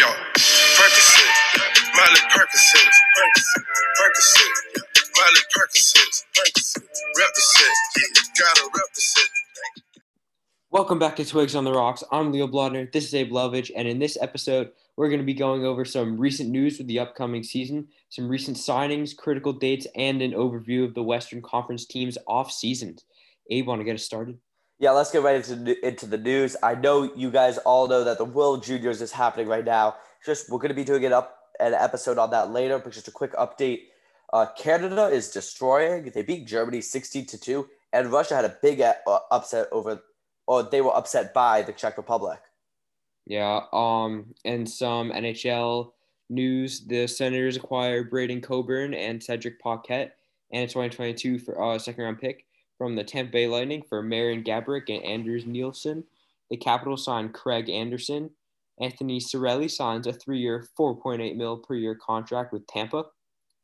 Percocet, Miley Percocet, Percocet, Miley Percocet, gotta rep the set. Welcome back to Twigs on the Rocks. I'm Leo Blodner. This is Abe Lovich, and in this episode, we're going to be going over some recent news with the upcoming season, some recent signings, critical dates, and an overview of the Western Conference teams off seasons. Abe, want to get us started? Yeah, let's get right into, into the news. I know you guys all know that the World Juniors is happening right now. Just we're going to be doing it up an episode on that later, but just a quick update. Uh, Canada is destroying. They beat Germany 16 to 2, and Russia had a big uh, upset over, or they were upset by the Czech Republic. Yeah. Um. And some NHL news: the Senators acquired Braydon Coburn and Cedric Paquette, and a 2022 for uh, second round pick from the Tampa Bay Lightning for Marian Gaborik and Anders Nilsson. The Capitals signed Craig Anderson. Anthony Cirelli signs a three-year, 4.8 mil per year contract with Tampa.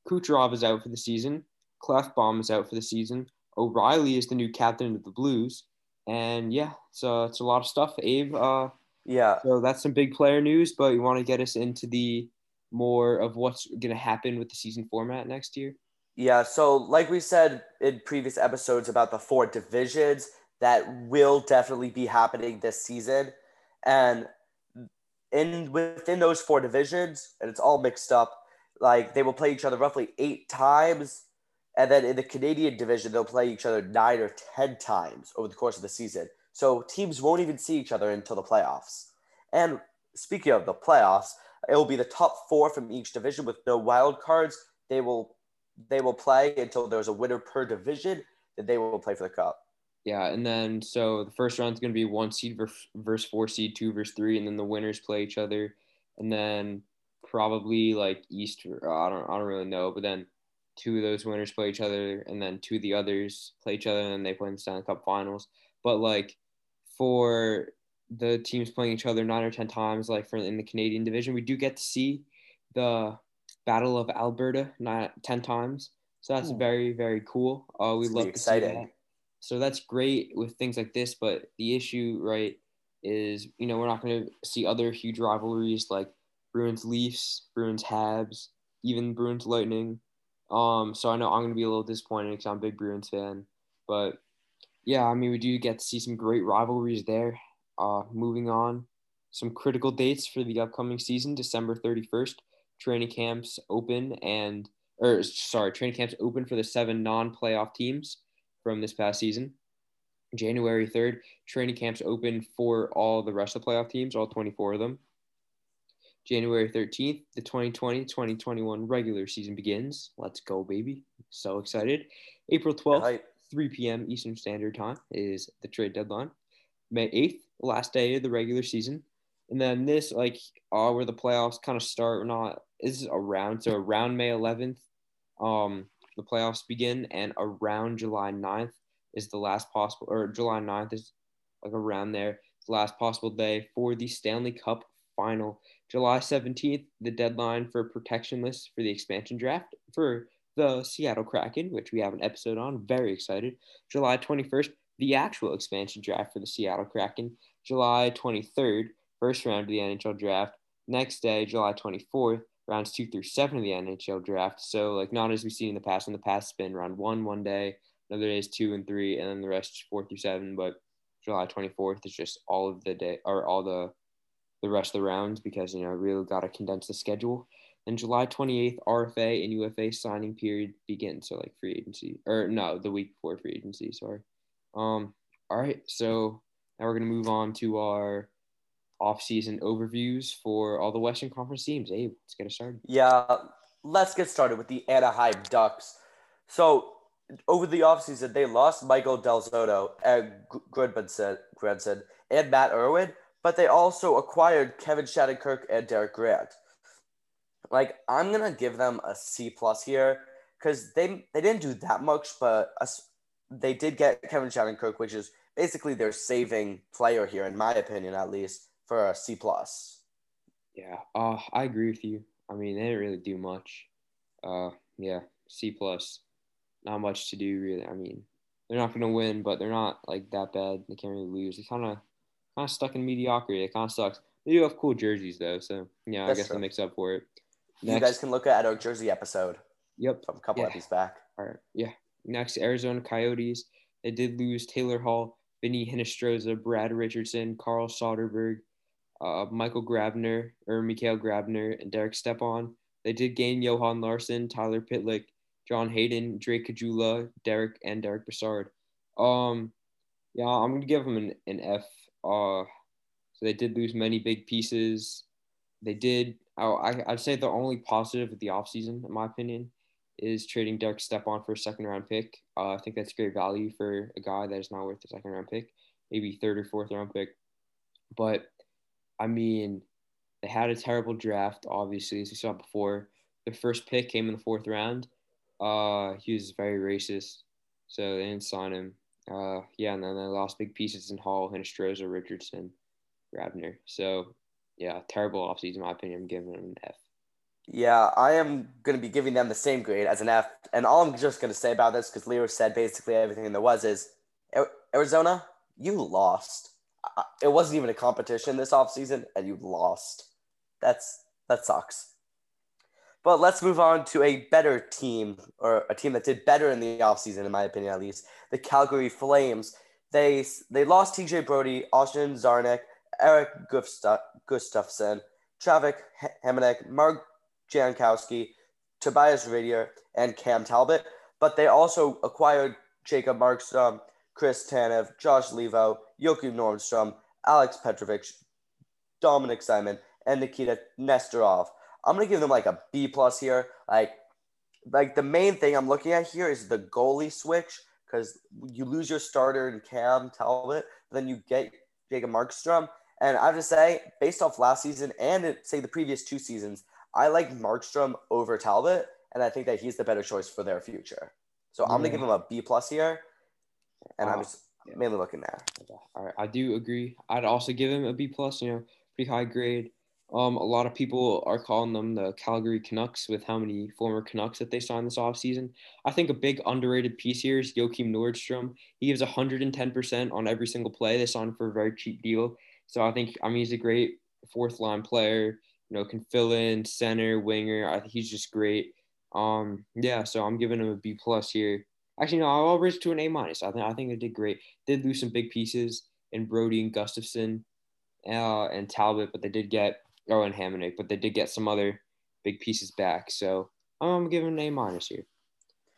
Kucherov is out for the season. Klefbom is out for the season. O'Reilly is the new captain of the Blues. And yeah, so it's a lot of stuff. Abe, uh, Yeah. so that's some big player news, but you want to get us into the more of what's going to happen with the season format next year? Yeah, so like we said in previous episodes about the four divisions that will definitely be happening this season, and in within those four divisions, and it's all mixed up. Like they will play each other roughly eight times, and then in the Canadian division they'll play each other nine or ten times over the course of the season. So teams won't even see each other until the playoffs. And speaking of the playoffs, it will be the top four from each division with no wild cards. They will they will play until there's a winner per division. Then they will play for the cup. Yeah, and then so the first round is going to be one seed versus, four seed, two versus three, and then the winners play each other, and then probably like Easter. I don't, I don't really know, but then two of those winners play each other, and then two of the others play each other, and then they play in the Stanley Cup Finals. But like for the teams playing each other nine or ten times, like for in the Canadian division, we do get to see the Battle of Alberta 10 times. So that's Ooh. very, very cool. Uh, we It's love see that. exciting. So that's great with things like this, but the issue, right, is you know we're not going to see other huge rivalries like Bruins Leafs, Bruins Habs, even Bruins Lightning. Um, so I know I'm going to be a little disappointed because I'm a big Bruins fan, but yeah, I mean we do get to see some great rivalries there. Uh, moving on, some critical dates for the upcoming season: December 31st, training camps open and or sorry, training camps open for the seven non-playoff teams from this past season. January 3rd, training camps open for all the rest of the playoff teams, all 24 of them. January 13th, the 2020 2021 regular season begins. Let's go, baby. So excited. April 12th, 3 p.m. Eastern Standard Time is the trade deadline. May 8th, last day of the regular season. And then this, like, uh, where the playoffs kind of start, or not, is around. So around May 11th, um, the playoffs begin, and around July 9th is the last possible, or July 9th is like around there, the last possible day for the Stanley Cup final. July 17th, the deadline for protection list for the expansion draft for the Seattle Kraken, which we have an episode on. Very excited. July 21st, the actual expansion draft for the Seattle Kraken. July 23rd, first round of the NHL draft. Next day, July 24th, rounds two through seven of the NHL draft. So, like, not as we've seen in the past. In the past, it's been round one one day, another day is two and three, and then the rest four through seven. But July 24th is just all of the day, or all the the rest of the rounds because you know really got to condense the schedule. And July 28th, RFA and UFA signing period begins. So like free agency, or no, the week before free agency. Sorry. Um. All right. So now we're gonna move on to our off-season overviews for all the Western Conference teams. Abe, let's get it started. Yeah, let's get started with the Anaheim Ducks. So over the offseason, they lost Michael Del Zotto uh, and Gudmundsson and Matt Irwin, but they also acquired Kevin Shattenkirk and Derek Grant. Like I'm gonna give them a C plus here because they they didn't do that much, but us, they did get Kevin Shattenkirk, which is basically their saving player here, in my opinion, at least for a C plus. Yeah. Uh, I agree with you. I mean, they didn't really do much. Uh, yeah, C plus. Not much to do really. I mean, they're not gonna win, but they're not like that bad. They can't really lose. They kind of kind of stuck in mediocrity. It kind of sucks. They do have cool jerseys though, so yeah, That's I guess true. that makes up for it. You guys can look at our jersey episode Yep. from a couple Yeah. episodes back. All right. Yeah. Next, Arizona Coyotes. They did lose Taylor Hall, Vinny Hinostroza, Brad Richardson, Carl Soderberg, uh, Michael Grabner, or Mikhail Grabner, and Derek Stepan. They did gain Johan Larsson, Tyler Pitlick, John Hayden, Drake Caggiula, Derek, and Derek Brassard. Um, yeah, I'm gonna give them an, an F. Uh, so they did lose many big pieces. They did. I- I'd say the only positive of the offseason, in my opinion, is trading Derek Stepan for a second round pick. Uh, I think that's great value for a guy that is not worth a second round pick, maybe third or fourth round pick. But I mean, they had a terrible draft, obviously, as we saw before. Their first pick came in the fourth round. Uh, he was very racist, so they didn't sign him. Uh, yeah, and then they lost big pieces in Hall, Hinostroza, Richardson, Grabner. So, yeah, terrible offseason, in my opinion. I'm giving them an F. Yeah, I am going to be giving them the same grade as an F. And all I'm just going to say about this, because Leo said basically everything there was, is Arizona, you lost. It wasn't even a competition this offseason, and you lost. That's That sucks. But let's move on to a better team, or a team that did better in the offseason, in my opinion at least. The Calgary Flames. They they lost TJ Brodie, Austin Czarnik, Eric Gustaf- Gustafsson, Travis Hamonic, Mark Jankowski, Tobias Rieder, and Cam Talbot. But they also acquired Jacob Markstrom, Chris Tanev, Josh Leivo, Joachim Nordstrom, Alex Petrovich, Dominic Simon, and Nikita Nesterov. I'm gonna give them like a B plus here. Like, like the main thing I'm looking at here is the goalie switch because you lose your starter in Cam Talbot, but then you get Jacob Markstrom. And I have to say, based off last season and it, say the previous two seasons, I like Markstrom over Talbot, and I think that he's the better choice for their future. So I'm gonna mm-hmm. give him a B plus here, and I'm just Yeah. mainly looking there. All right, I do agree. I'd also give him a B plus. You know, pretty high grade. Um, a lot of people are calling them the Calgary Canucks with how many former Canucks that they signed this offseason. I think a big underrated piece here is Joachim Nordstrom. He gives 110% on every single play. They signed for a very cheap deal. So I think, I mean, he's a great fourth line player. You know, can fill in center, winger. I think he's just great. Um, yeah, so I'm giving him a B plus here. Actually, no, I'll raise it to an A minus. I think I think they did great. Did lose some big pieces in Brodie and Gustafsson, uh, and Talbot, but they did get oh and Hamonic, but they did get some other big pieces back. So I'm giving an A minus here.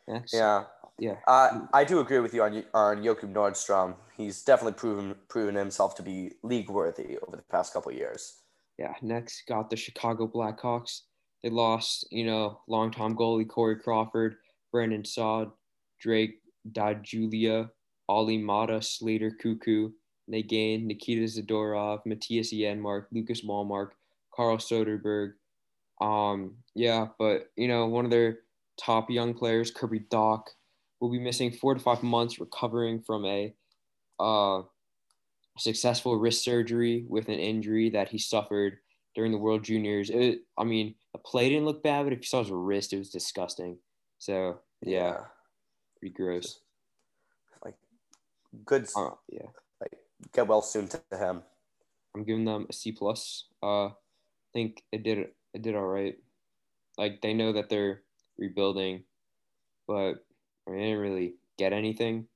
Next. Yeah. Yeah. Uh, I do agree with you on on Joachim Nordstrom. He's definitely proven proven himself to be league worthy over the past couple of years. Yeah. Next, got the Chicago Blackhawks. They lost, you know, longtime goalie Corey Crawford, Brandon Saad, Drake Julia, Olli Maatta, Slater Koekkoek. Gained Nikita Zadorov, Mattias Janmark, Lucas Wallmark, Carl Soderberg. Um, yeah, but you know, one of their top young players, Kirby Dach, will be missing four to five months recovering from a uh, successful wrist surgery with an injury that he suffered during the World Juniors. It, I mean, the play didn't look bad, but if you saw his wrist, it was disgusting. So yeah, pretty gross. Like good Uh, yeah, Like get well soon to him. I'm giving them a C plus. Uh, I think it did it did all right. Like they know that they're rebuilding, but I mean, they didn't really get anything.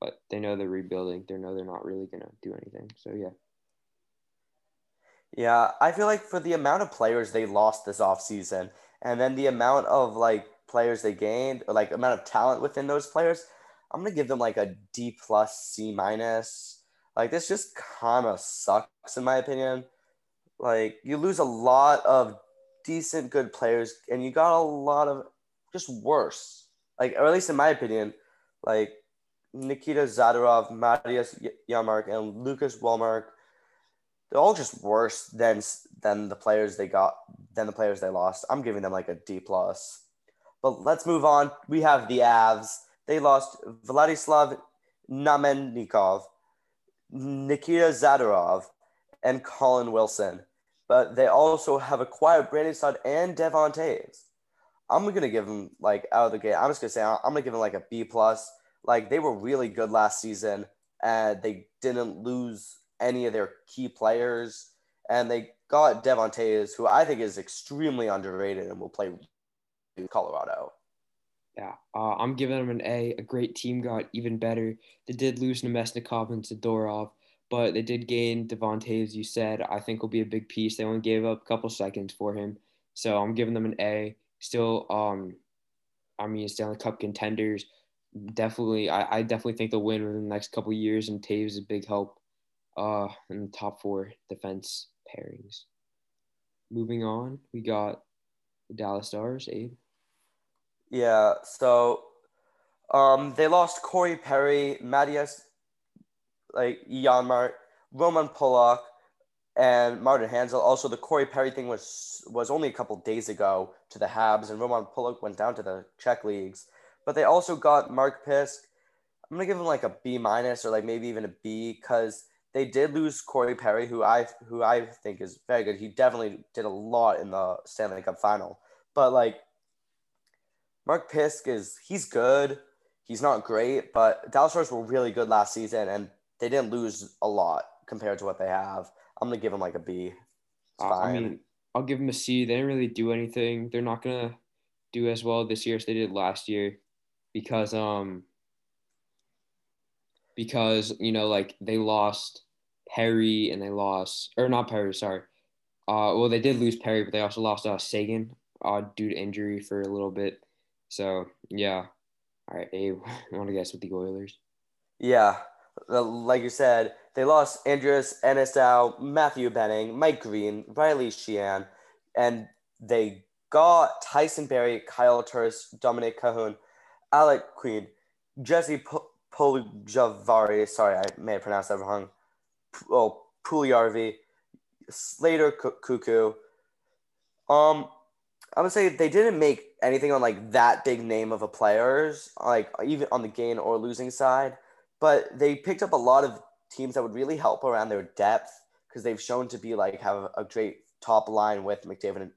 But they know they're rebuilding. They know they're not really gonna do anything. So yeah. Yeah, I feel like for the amount of players they lost this offseason and then the amount of like players they gained or like amount of talent within those players, I'm gonna give them like a D plus C minus. Like this just kind of sucks in my opinion. Like you lose a lot of decent good players and you got a lot of just worse. Like or at least in my opinion, like Nikita Zadorov, Matthias Yamark, and Lucas Wallmark they're all just worse than than the players they got than the players they lost. I'm giving them like a D plus. But let's move on. We have the Avs. They lost Vladislav Namestnikov, Nikita Zadorov, and Colin Wilson. But they also have acquired Brandon Stud and Devon Toews. I'm gonna give them like out of the gate. I'm just gonna say I'm gonna give them like a B plus. Like they were really good last season, and they didn't lose any of their key players, and they got Devon Toews, who I think is extremely underrated and will play Colorado. Yeah, uh, I'm giving them an A. A great team got even better. They did lose Namestnikov and Zadorov, but they did gain Devontae, as you said. I think will be a big piece. They only gave up a couple seconds for him, so I'm giving them an A. Still, um, I mean, Stanley Cup contenders. Definitely, I, I definitely think they'll win within the next couple years, and Toews is a big help uh, in the top four defense pairings. Moving on, we got the Dallas Stars. Abe. Yeah, so um, they lost Corey Perry, Mattias, like Janmark, Roman Polak, and Martin Hanzal. Also, the Corey Perry thing was was only a couple days ago to the Habs, and Roman Polak went down to the Czech leagues. But they also got Mark Pysyk. I'm gonna give him like a B minus or like maybe even a B because they did lose Corey Perry, who I who I think is very good. He definitely did a lot in the Stanley Cup final. But like Mark Pysyk is he's good. He's not great, but Dallas Stars were really good last season, and they didn't lose a lot compared to what they have. I'm gonna give them like a B. Uh, I mean, I'll give them a C. They didn't really do anything. They're not gonna do as well this year as they did last year, because um because you know like they lost Perry and they lost or not Perry, sorry. Uh, well, they did lose Perry, but they also lost uh, Seguin uh, due to injury for a little bit. So yeah. All right, Abe, want to guess with the Oilers? Yeah, like you said, they lost Andreas Ennisau, Matthew Benning, Mike Green, Riley Sheahan, and they got Tyson Barrie, Kyle Turris, Dominik Kahun, Alec Quine, Jesse P- Puljujärvi, sorry, I may have pronounced that wrong, oh, Puljujarvi, Slater Koekkoek. Um, I would say they didn't make anything on like that big name of a players, like even on the gain or losing side, but they picked up a lot of teams that would really help around their depth because they've shown to be like have a great top line with McDavid and,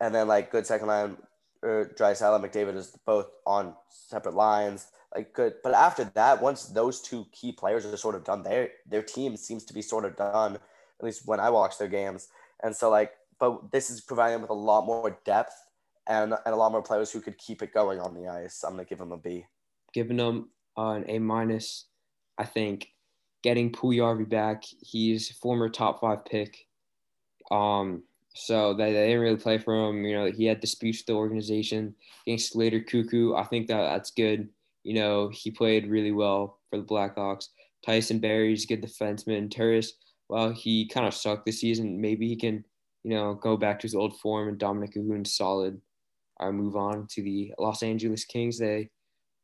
and then like good second line. Er, or Draisaitl and McDavid is both on separate lines, like good. But after that, once those two key players are sort of done, their their team seems to be sort of done. At least when I watch their games, and so like but this is providing them with a lot more depth and, and a lot more players who could keep it going on the ice. I'm gonna give them a B. Giving them uh, an A minus. I think getting Puljujarvi back. He's former top five pick. Um, so they, they didn't really play for him. You know, he had disputes with the organization against Slater Koekkoek. I think that that's good. You know, he played really well for the Blackhawks. Tyson Barrie's a good defenseman. Turris, well, he kind of sucked this season. Maybe he can you know, go back to his old form and Dominik Kahun's solid. I move on to the Los Angeles Kings. They,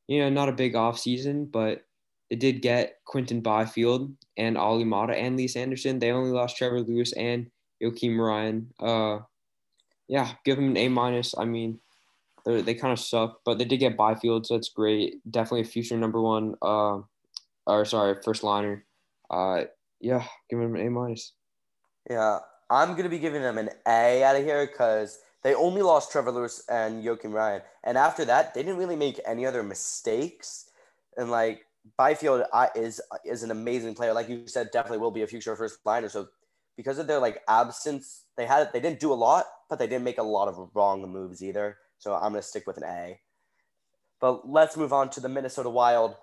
you know, not a big off season, but they did get Quinton Byfield and Olli Maatta and Lias Andersson. They only lost Trevor Lewis and Joakim Ryan. Uh, yeah, give them an A minus. I mean, they kind of suck, but they did get Byfield, so that's great. Definitely a future number one. Uh, or sorry, first liner. Uh, yeah, give them an A minus. Yeah, I'm gonna be giving them an A out of here because they only lost Trevor Lewis and Joakim Ryan, and after that, they didn't really make any other mistakes. And like Byfield is is an amazing player, like you said, definitely will be a future first liner. So because of their like absence, they had they didn't do a lot, but they didn't make a lot of wrong moves either. So I'm gonna stick with an A. But let's move on to the Minnesota Wild.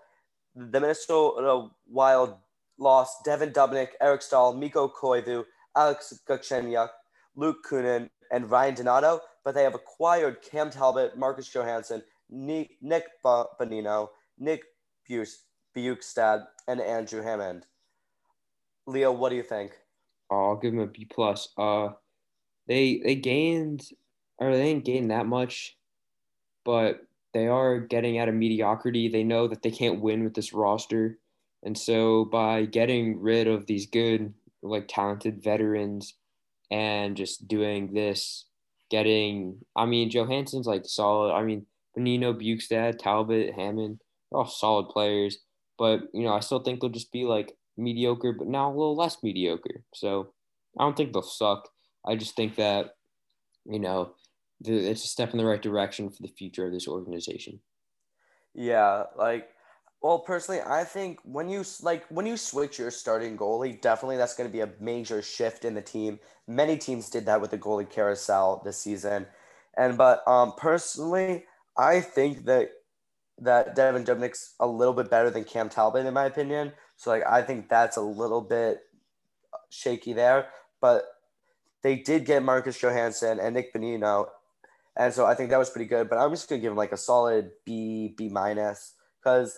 The Minnesota Wild lost Devan Dubnyk, Eric Staal, Mikko Koivu, Alex Galchenyuk, Luke Kunin, and Ryan Donato, but they have acquired Cam Talbot, Marcus Johansson, Nick Bonino, Nick Bjugstad, and Andrew Hammond. Leo, what do you think? Oh, I'll give them a B plus. Uh, they they gained or they didn't gain that much, but they are getting out of mediocrity. They know that they can't win with this roster, and so by getting rid of these good like talented veterans and just doing this, getting I mean Johansson's like solid. I mean Bonino, Bjugstad, Talbot, Hammond, they're all solid players. But you know, I still think they'll just be like mediocre, but now a little less mediocre. So I don't think they'll suck. I just think that, you know, it's a step in the right direction for the future of this organization. Yeah, like Well, personally, I think when you like when you switch your starting goalie, definitely that's going to be a major shift in the team. Many teams did that with the goalie carousel this season, and but um personally, I think that that Devan Dubnyk's a little bit better than Cam Talbot in my opinion. So like I think that's a little bit shaky there, but they did get Marcus Johansson and Nick Bonino, and so I think that was pretty good. But I'm just gonna give him like a solid B B minus because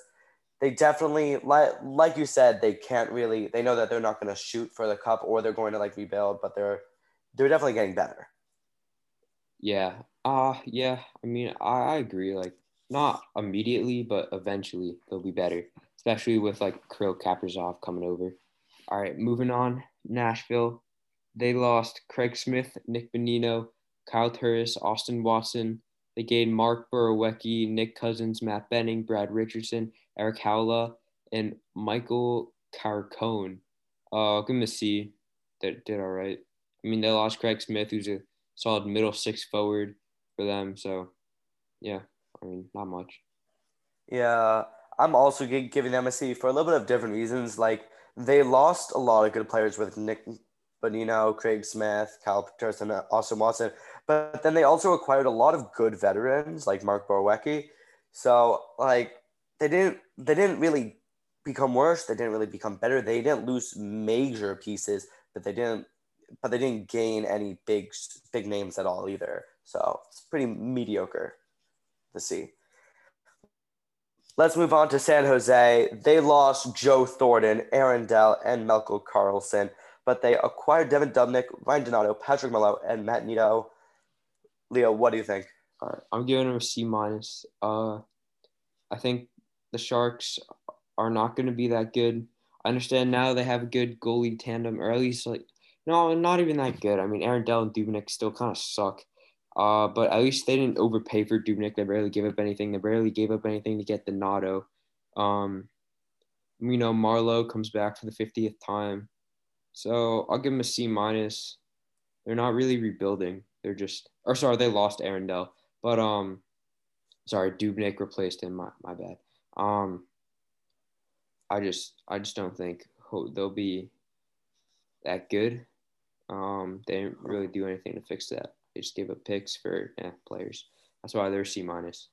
they definitely like like you said they can't really they know that they're not going to shoot for the cup or they're going to like rebuild but they're they're definitely getting better Yeah. Uh yeah. I mean, I, I agree. Like not immediately, but eventually they'll be better, especially with like Kirill Kaprizov coming over. All right, moving on. Nashville. They lost Craig Smith, Nick Bonino Kyle Turris, Austin Watson. They gained Mark Borowiecki, Nick Cousins, Matt Benning, Brad Richardson, Erik Haula, and Michael Carcone. Uh, them a C. They did all right. I mean, they lost Craig Smith, who's a solid middle six forward for them. So, yeah, I mean, not much. yeah i'm also gi- giving them a c for a little bit of different reasons like they lost a lot of good players with nick bonino craig smith Turris, and austin watson but then they also acquired a lot of good veterans like mark Borowiecki. so like they didn't they didn't really become worse. They didn't really become better. They didn't lose major pieces but they didn't but they didn't gain any big big names at all either. So it's pretty mediocre to see. Let's move on to san jose. They lost joe thornton aaron dell and melker karlsson but they acquired devan dubnyk ryan donato patrick Marleau, and matt nieto. Leo what do you think? All right, I'm giving them a C minus. Uh, I think the Sharks are not going to be that good. I understand now they have a good goalie tandem, or at least like no, not even that good. I mean, Aaron Dell and Dubnyk still kind of suck. Uh, but at least they didn't overpay for Dubnyk. They barely gave up anything. They barely gave up anything to get the Nieto. Um, you know, Marleau comes back for the 50th time. So I'll give them a C minus. They're not really rebuilding. They're just, or sorry, they lost Aaron Dell. But um, sorry, Dubnyk replaced him. My, my bad. Um, I just I just don't think they'll be that good. Um, they didn't really do anything to fix that. They just gave up picks for eh, players. That's why they're C minus.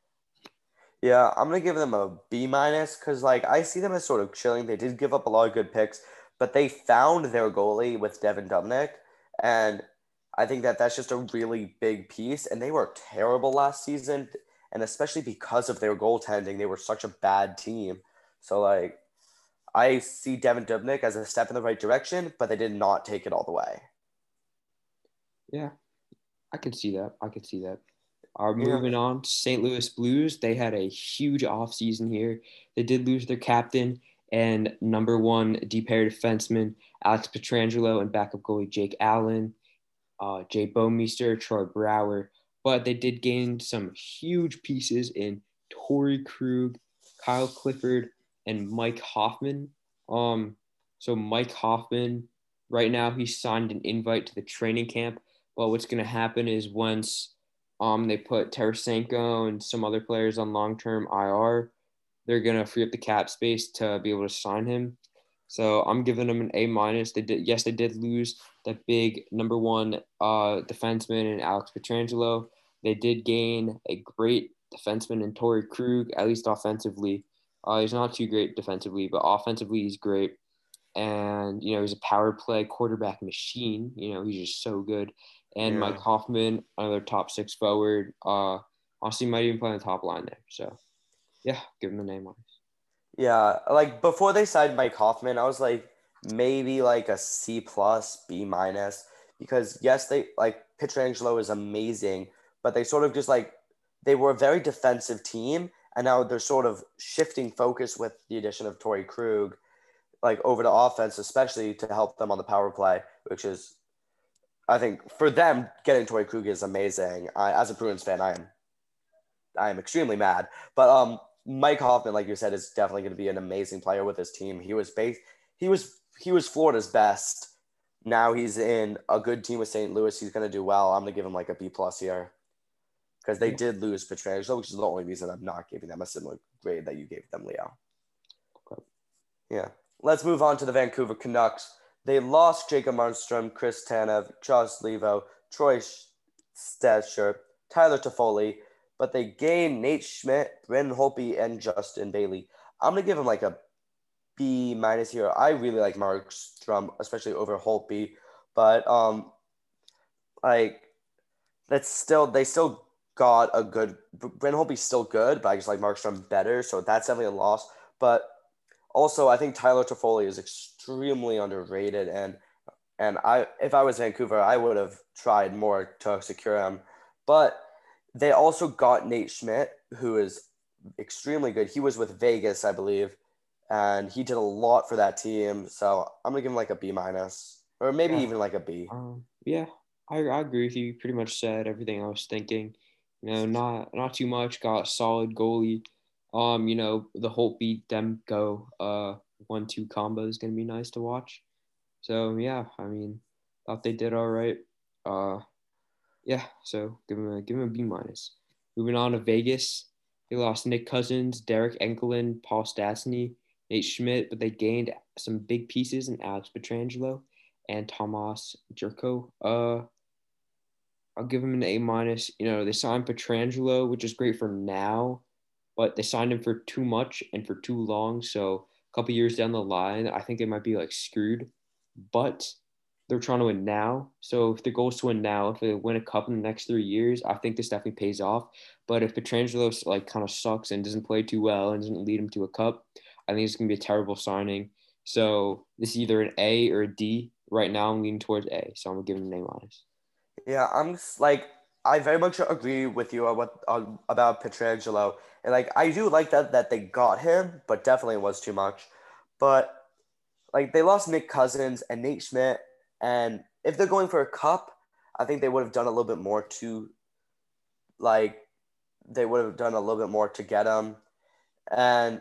Yeah, I'm gonna give them a B minus because like I see them as sort of chilling. They did give up a lot of good picks, but they found their goalie with Devan Dubnyk, and I think that that's just a really big piece. And they were terrible last season, and especially because of their goaltending, they were such a bad team. So like, I see Devan Dubnyk as a step in the right direction, but they did not take it all the way. Yeah, I can see that. I can see that. Are Yeah. moving on St. Louis Blues. They had a huge offseason here. They did lose their captain and number one D pair defenseman Alex Pietrangelo and backup goalie Jake Allen, uh, Jay Bouwmeester, Troy Brouwer. But they did gain some huge pieces in Torrey Krug, Kyle Clifford, and Mike Hoffman. Um, so Mike Hoffman, right now, he signed an invite to the training camp. But what's going to happen is once um, they put Tarasenko and some other players on long term IR, they're going to free up the cap space to be able to sign him. So I'm giving them an A minus. They did, yes, they did lose that big number one uh, defenseman in Alex Pietrangelo. They did gain a great defenseman in Torrey Krug, at least offensively. Uh, he's not too great defensively, but offensively he's great. And you know he's a power play quarterback machine. You know he's just so good. And Yeah. Mike Hoffman, another top six forward. Uh, honestly, might even play on the top line there. So yeah, give him the name on. Yeah, like before they signed Mike Hoffman, I was like maybe like a C plus, B minus, because yes, they like Pietrangelo is amazing, but they sort of just like they were a very defensive team, and now they're sort of shifting focus with the addition of Torrey Krug, like over to offense, especially to help them on the power play, which is, I think, for them getting Torrey Krug is amazing. I, as a Bruins fan, I am, I am extremely mad, but um. Mike Hoffman, like you said, is definitely going to be an amazing player with his team. He was based, he was he was Florida's best. Now he's in a good team with St. Louis. He's going to do well. I'm going to give him like a B plus here because they did lose Pietrangelo, which is the only reason I'm not giving them a similar grade that you gave them, Leo. Yeah. Let's move on to the Vancouver Canucks. They lost Jacob Markstrom, Chris Tanev, Josh Leivo, Troy Stecher, Tyler Toffoli, but they gained Nate Schmidt, Braden Holtby, and Justin Bailey. I'm gonna give him like a B minus here. I really like Markstrom, especially over Holtby, but um, like that's still they still got a good. Braden Holtby's still good, but I just like Markstrom better, so that's definitely a loss. But also, I think Tyler Toffoli is extremely underrated, and and I if I was Vancouver, I would have tried more to secure him. But they also got Nate Schmidt, who is extremely good. He was with Vegas, I believe, and he did a lot for that team. So I'm gonna give him like a B minus, or maybe Yeah. even like a B. Um, yeah, I, I agree with you. You Pretty much said everything I was thinking. You know, not not too much. Got solid goalie. Um, you know, the beat Demko uh one two combo is gonna be nice to watch. So yeah, I mean, thought they did all right. Uh, yeah. So give them a give them a B minus. Moving on to Vegas, they lost Nick Cousins, Deryk Engelland, Paul Stastny, Nate Schmidt, but they gained some big pieces in Alex Pietrangelo and Tomas Jurco. Uh, I'll give him an A minus. You know, they signed Pietrangelo, which is great for now, but they signed him for too much and for too long. So a couple years down the line, I think they might be like screwed. But they're trying to win now. So if the goal is to win now, if they win a cup in the next three years, I think this definitely pays off. But if Pietrangelo like kind of sucks and doesn't play too well and doesn't lead him to a cup, I think it's gonna be a terrible signing. So this is either an A or a D. Right now, I'm leaning towards A, so I'm gonna give him an A minus. Yeah, I'm like I very much agree with you on what on, about um, Pietrangelo, and like I do like that that they got him, but definitely was too much. But like they lost Nick Cousins and Nate Schmidt, and if they're going for a cup, I think they would have done a little bit more to, like, they would have done a little bit more to get him, and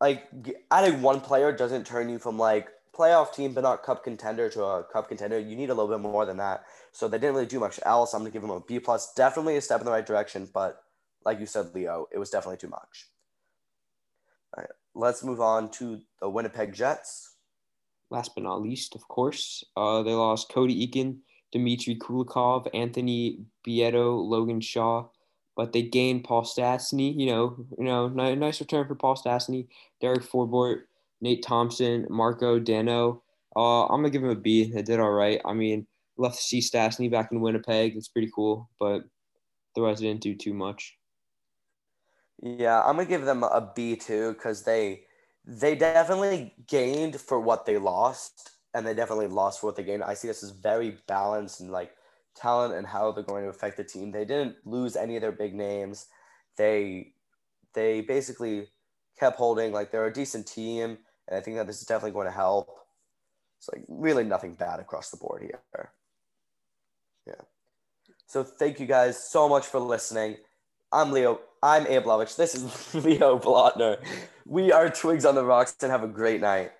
like adding one player doesn't turn you from like playoff team but not cup contender to a cup contender. You need a little bit more than that. So they didn't really do much else. I'm gonna give them a B plus. Definitely a step in the right direction, but like you said, Leo, it was definitely too much. All right, let's move on to the Winnipeg Jets. Last but not least, of course, uh, they lost Cody Eakin, Dmitry Kulikov, Anthony Bitetto, Logan Shaw, but they gained Paul Stastny. You know, you know, ni- nice return for Paul Stastny, Derek Forbort, Nate Thompson, Marco Dano. Uh, I'm gonna give him a B. They did all right. I mean, left see Stastny back in Winnipeg. It's pretty cool, but the rest didn't do too much. Yeah, I'm gonna give them a B too because they they definitely gained for what they lost, and they definitely lost for what they gained. I see this as very balanced and like talent and how they're going to affect the team. They didn't lose any of their big names. They they basically kept holding like they're a decent team, and I think that this is definitely going to help. It's like really nothing bad across the board here. Yeah. So thank you guys so much for listening. I'm Leo. I'm Abe Lovich. This is Leo Blotner. We are Twigs on the Rocks and have a great night.